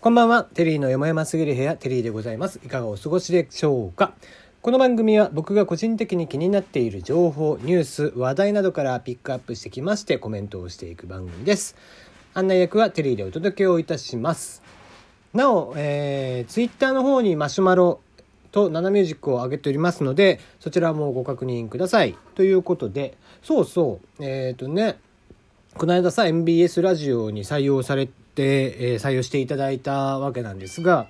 こんばんは。テリーの山々すぎる部屋、テリーでございます。いかがお過ごしでしょうか？この番組は僕が個人的に気になっている情報、ニュース、話題などからピックアップしてきましてコメントをしていく番組です。案内役はテリーでお届けをいたします。なお、えー、ツイッターの方にマシュマロとナナミュージックを上げておりますので、そちらもご確認ください。ということで、そうそう、えっ、とね、この間さ MBS ラジオに採用されて、え採用していただいたわけなんですが、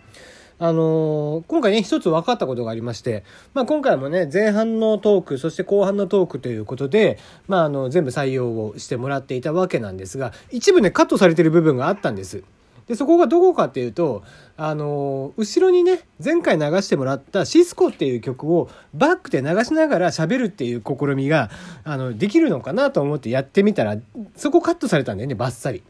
あのー今回ね一つ分かったことがありまして、まあ、今回もね前半のトークそして後半のトークということで、まあ、あの全部採用をしてもらっていたわけなんですが一部ねカットされてる部分があったんです。でそこがどこかっていうと、あのー後ろにね前回流してもらった「シスコ」っていう曲をバックで流しながら喋るっていう試みがあのできるのかなと思ってやってみたらそこカットされたんだよねバッサリ。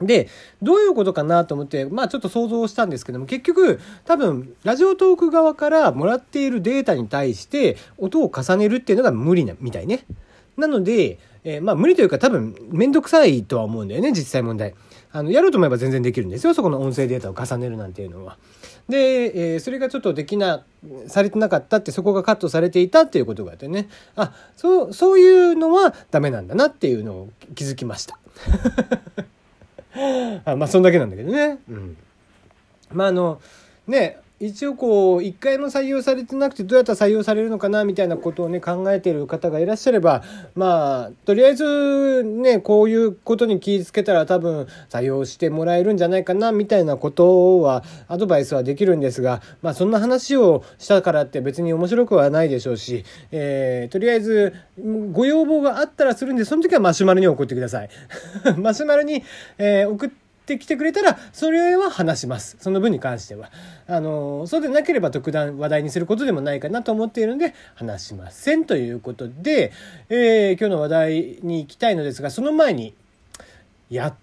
で、どういうことかなと思って、まあちょっと想像したんですけども、結局、多分、ラジオトーク側からもらっているデータに対して、音を重ねるっていうのが無理な、みたいね。なので、えーまあ無理というか多分、めんどくさいとは思うんだよね、実際問題。あの、やろうと思えば全然できるんですよ、そこの音声データを重ねるなんていうのは。で、えーそれがちょっとできな、されてなかったって、そこがカットされていたっていうことがあってね。あ、そう、そういうのはダメなんだなっていうのを気づきました。あまあそんだけなんだけどね。うん。まああのね一応こう一回も採用されてなくてどうやったら採用されるのかなみたいなことをね考えている方がいらっしゃればまあとりあえずねこういうことに気をつけたら多分採用してもらえるんじゃないかなみたいなことはアドバイスはできるんですがまあそんな話をしたからって別に面白くはないでしょうし、えーとりあえずご要望があったらするんでその時はマシュマロに送ってください。マシュマロに、え送ってってきてくれたらそれは話します。その分に関しては。あのそうでなければ特段話題にすることでもないかなと思っているので話しませんということで、えー今日の話題に行きたいのですがその前にやっ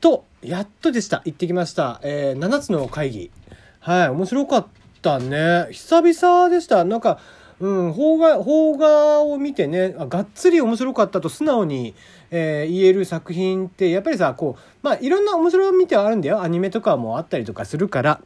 とやっとでした。行ってきました、えー7つの会議。はい面白かったね。久々でした。なんかうん、邦画、邦画を見てね、あがっつり面白かったと素直に、えー言える作品って、やっぱりさ、こう、まあ、いろんな面白みてはあるんだよ。アニメとかもあったりとかするから。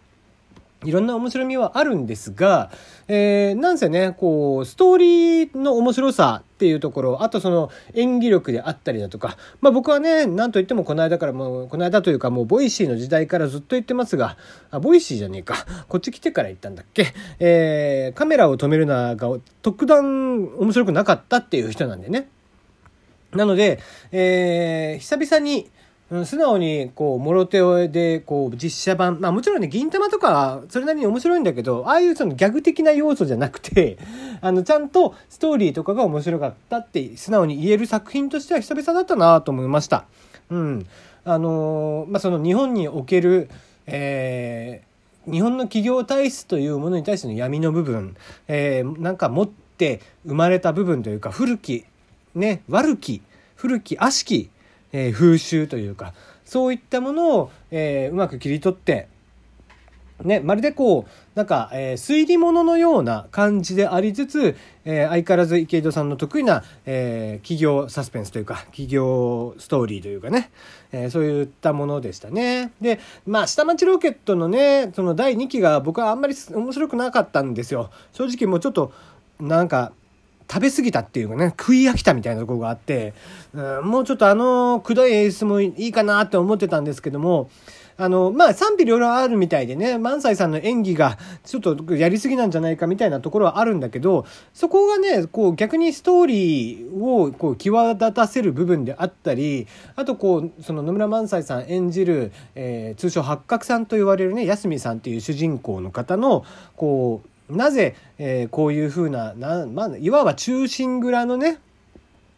いろんな面白みはあるんですが、えーなんせね、こう、ストーリーの面白さっていうところ、あとその演技力であったりだとか、まあ僕はね、何と言ってもこの間からもう、この間というかもう Voicy の時代からずっと言ってますが、あ、 Voicy じゃねえか。こっち来てから言ったんだっけ？えーカメラを止めるなが特段面白くなかったっていう人なんでね。なので、えー久々に、素直に、こう、もろ手で、こう、実写版、まあもちろんね、銀魂とか、それなりに面白いんだけど、ああいうそのギャグ的な要素じゃなくて、あの、ちゃんとストーリーとかが面白かったって、素直に言える作品としては久々だったなと思いました。うん。あのまあその日本における、えー日本の企業体質というものに対しての闇の部分、えーなんか持って生まれた部分というか古きね悪き古き悪しき、えー風習というかそういったものを、えーうまく切り取ってね、まるでこう、なんか、えー推理物のような感じでありつつ、えー相変わらず池井戸さんの得意な、えー企業サスペンスというか、企業ストーリーというかね、えーそういったものでしたね。で、まあ、下町ロケットのね、その第2期が僕はあんまり面白くなかったんですよ。正直もうちょっと、なんか、食べ過ぎたっていうかね、食い飽きたみたいなところがあって、もうちょっとあの、くどい演出もいいかなって思ってたんですけども、あの、まあ、賛否両論あるみたいでね、萬斎さんの演技がちょっとやりすぎなんじゃないかみたいなところはあるんだけど、そこがね、こう逆にストーリーをこう際立たせる部分であったり、あとこう、その野村萬斎さん演じる、えー通称八角さんと言われるね、安見さんっていう主人公の方の、こう、なぜ、えーこういうふうな、なまあ、いわば忠臣蔵のね、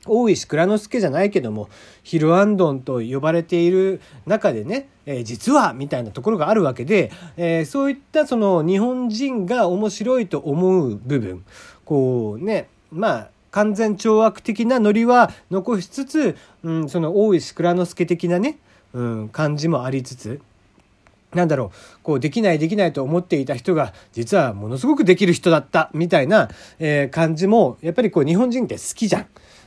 大石蔵之介じゃないけどもヒルアンドンと呼ばれている中でね、えー実はみたいなところがあるわけで、えーそういったその日本人が面白いと思う部分こうねまあ完全懲悪的なノリは残しつつ、うん、その大石蔵之介的なね、うん、感じもありつつなんだろう、こう、できないできないと思っていた人が、実はものすごくできる人だった、みたいな、え感じも、やっぱりこう、日本人って好きじゃん。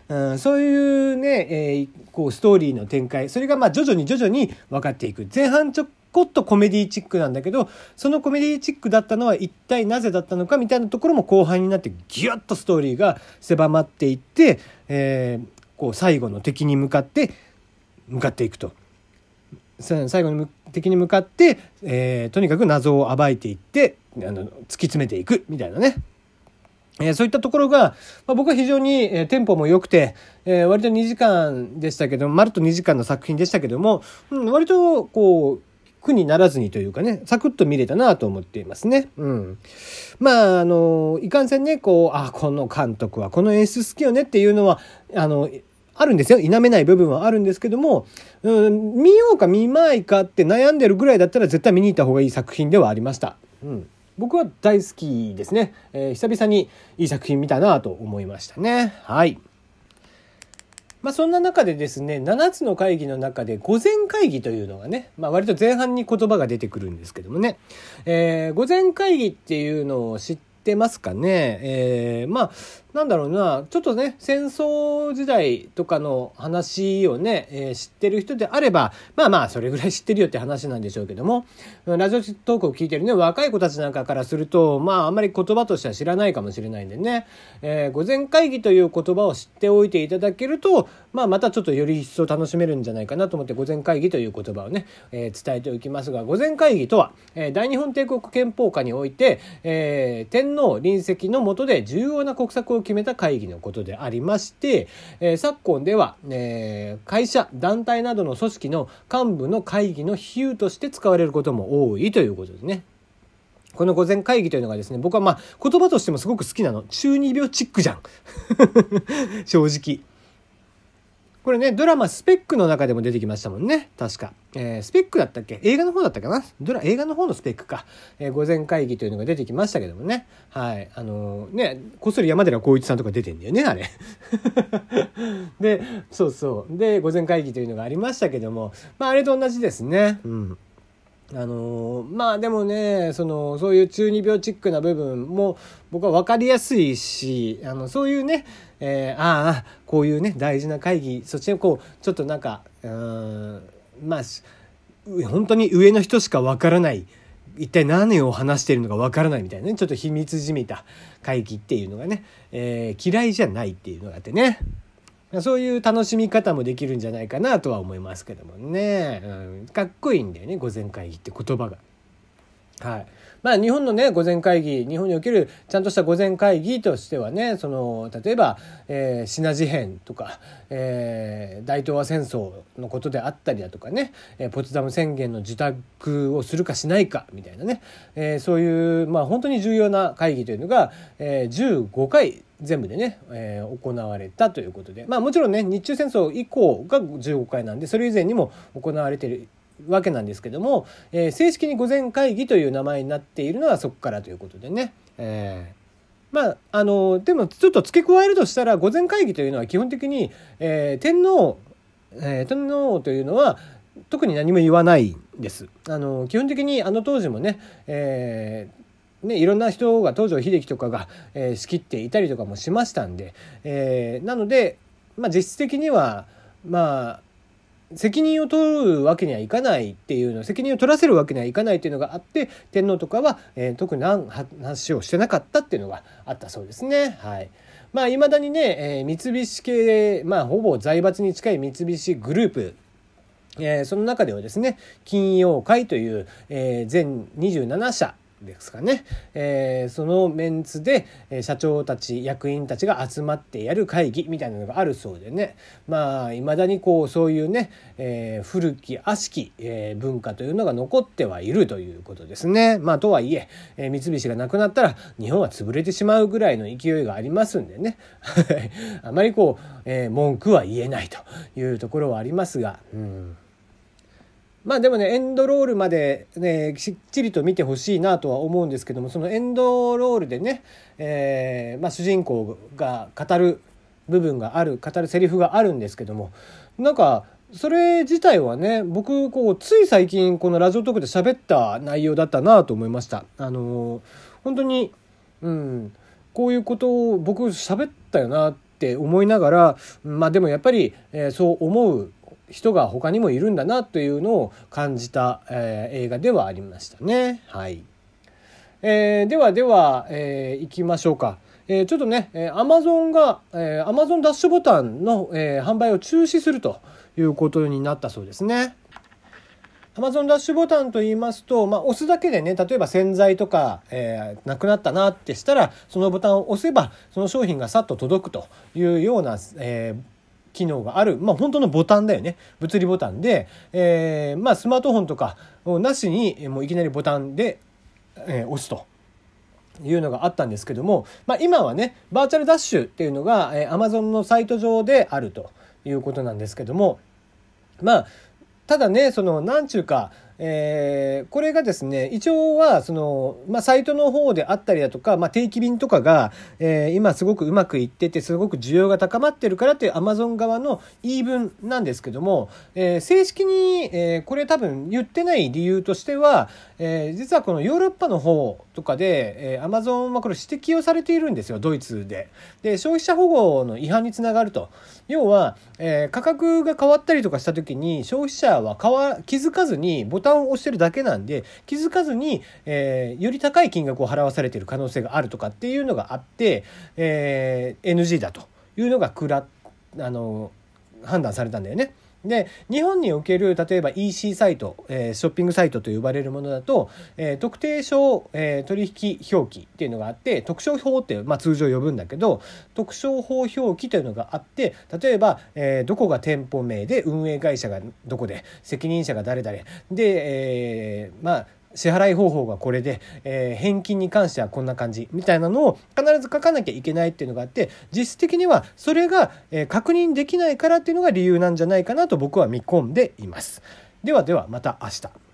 うん、そういうね、えーこう、ストーリーの展開、それがまあ、徐々に徐々に分かっていく。前半ちょこっとコメディチックなんだけどそのコメディチックだったのは一体なぜだったのかみたいなところも後半になってギュッとストーリーが狭まっていって、えー、こう最後の敵に向かって向かっていくと。最後の敵に向かって、えー、とにかく謎を暴いていってあの突き詰めていくみたいなね。えー、そういったところが、まあ、僕は非常に、えー、テンポも良くて、えー、割と2時間でしたけど、まるっと2時間の作品でしたけども、うん、割とこう、苦にならずにというかね、サクッと見れたなと思っていますね。うん。まあ、あの、いかんせんね、こう、あ、この監督はこの演出好きよねっていうのは、あの、あるんですよ。否めない部分はあるんですけども、うん、見ようか見まいかって悩んでるぐらいだったら絶対見に行った方がいい作品ではありました。うん。僕は大好きですね。えー、久々にいい作品見たなと思いましたね。はい。まあ、そんな中でですね7つの会議の中で午前会議というのがね、まあ、割と前半に言葉が出てくるんですけどもね、えー、午前会議っていうのを知ってますかね、えー、まあなんだろうな、ちょっとね、戦争時代とかの話をね、えー、知ってる人であれば、まあまあ、それぐらい知ってるよって話なんでしょうけども、ラジオトークを聞いてるね、若い子たちなんかからすると、まあ、あんまり言葉としては知らないかもしれないんでね、えー、午前会議という言葉を知っておいていただけると、まあ、またちょっとより一層楽しめるんじゃないかなと思って、午前会議という言葉をね、えー、伝えておきますが、午前会議とは、えー、大日本帝国憲法下において、えー、天皇臨席の下で重要な国策を決めた会議のことでありまして、えー、昨今では、えー、会社団体などの組織の幹部の会議の比喩として使われることも多いということですね。この午前会議というのがですね、僕はまあ言葉としてもすごく好きなの。中二病チックじゃん。正直。これね、ドラマスペックの中でも出てきましたもんね。確か。えー、スペックだったっけ？映画の方だったかな？ドラ、映画の方のスペックか。えー、午前会議というのが出てきましたけどもね。はい。あのー、ね、こっそり山寺宏一さんとか出てんだよね、あれ。で、そうそう。で、午前会議というのがありましたけども、まあ、あれと同じですね。うん。あのまあでもねそのそういう中二病チックな部分も僕は分かりやすいしあのそういうね、えー、ああこういうね大事な会議そしてこうちょっとなんかうんまあ本当に上の人しか分からない一体何を話しているのか分からないみたいなねちょっと秘密じみた会議っていうのがね、えー、嫌いじゃないっていうのがあってね。そういう楽しみ方もできるんじゃないかなとは思いますけどもね、うん、かっこいいんだよね午前会議って言葉が。はい。まあ、日本のね午前会議日本におけるちゃんとした午前会議としてはねその例えば、えー、シナ事変とか、えー、大東亜戦争のことであったりだとかね、えー、ポツダム宣言の受託をするかしないかみたいなね、えー、そういう、まあ、本当に重要な会議というのが、えー、15回全部でね、えー、行われたということでまあもちろんね日中戦争以降が15回なんでそれ以前にも行われているわけなんですけども、えー、正式に御前会議という名前になっているのはそこからということでね。えーまあ、あのでもちょっと付け加えるとしたら御前会議というのは基本的に、えー、天皇、えー、天皇というのは特に何も言わないんです。あの基本的にあの当時もね、えー、ね、いろんな人が東条英機とかが、えー、仕切っていたりとかもしましたんで、えー、なので、まあ、実質的にはまあ責任を取るわけにはいかないっていうの責任を取らせるわけにはいかないっていうのがあって天皇とかは、えー、特に何話をしてなかったっていうのがあったそうですね。はいまあ、未だにね、えー、三菱系、まあ、ほぼ財閥に近い三菱グループえー、その中ではですね金曜会という、えー、全27社ですかね、えー、そのメンツで、社長たち役員たちが集まってやる会議みたいなのがあるそうでねまあいまだにこうそういうね、えー、古き悪しき、え、文化というのが残ってはいるということですね。まあとはいええ、三菱がなくなったら日本は潰れてしまうぐらいの勢いがありますんでね あまりこう、え文句は言えないというところはありますが。うんまあでもねエンドロールまでねしっちりと見てほしいなとは思うんですけどもそのエンドロールでね、えーまあ、主人公が語る部分がある語るセリフがあるんですけどもなんかそれ自体はね僕こうつい最近このラジオトークで喋った内容だったなと思いました。あのー、本当に、うん、こういうことを僕喋ったよなって思いながらまあでもやっぱり、えー、そう思う人が他にもいるんだなというのを感じた、えー、映画ではありましたね。はい。えー、ではでは、えー、行きましょうか。えー、ちょっとね、えー、Amazon が、えー、Amazon ダッシュボタンの、えー、販売を中止するということになったそうですね。Amazon ダッシュボタンと言いますと、まあ、押すだけでね、例えば洗剤とか、えー、なくなったなってしたら、そのボタンを押せば、その商品がさっと届くというような、えー、機能がある、まあ、本当のボタンだよね。物理ボタンで、えー、まあ、スマートフォンとかをなしに、もういきなりボタンで、えー、押すと。いうのがあったんですけども、まあ、今はねバーチャルダッシュっていうのが、えー、Amazon のサイト上であるということなんですけどもまあただねその何ちゅうかえー、これがですね一応はその、まあ、サイトの方であったりだとか、まあ、定期便とかが、えー、今すごくうまくいっててすごく需要が高まってるからっていうアマゾン側の言い分なんですけども、えー、正式に、えー、これ多分言ってない理由としては、えー、実はこのヨーロッパの方とかで、えー、アマゾンはこれ指摘をされているんですよドイツで。で消費者保護の違反につながると。要は、えー、価格が変わったりとかした時に消費者は変わ気づかずにボタンタンを押してるだけなんで気づかずに、えー、より高い金額を払わされてる可能性があるとかっていうのがあって、えー、NG だというのがくらあの判断されたんだよね。で日本における例えば EC サイト、えー、ショッピングサイトと呼ばれるものだと、えー、特定商、えー、取引表記っていうのがあって特商法って、まあ、通常呼ぶんだけど特商法表記というのがあって例えば、えー、どこが店舗名で運営会社がどこで責任者が誰々。で、えー、まあ支払い方法がこれで、えー、返金に関してはこんな感じみたいなのを必ず書かなきゃいけないっていうのがあって実質的にはそれが、えー、確認できないからっていうのが理由なんじゃないかなと僕は見込んでいます。ではではまた明日。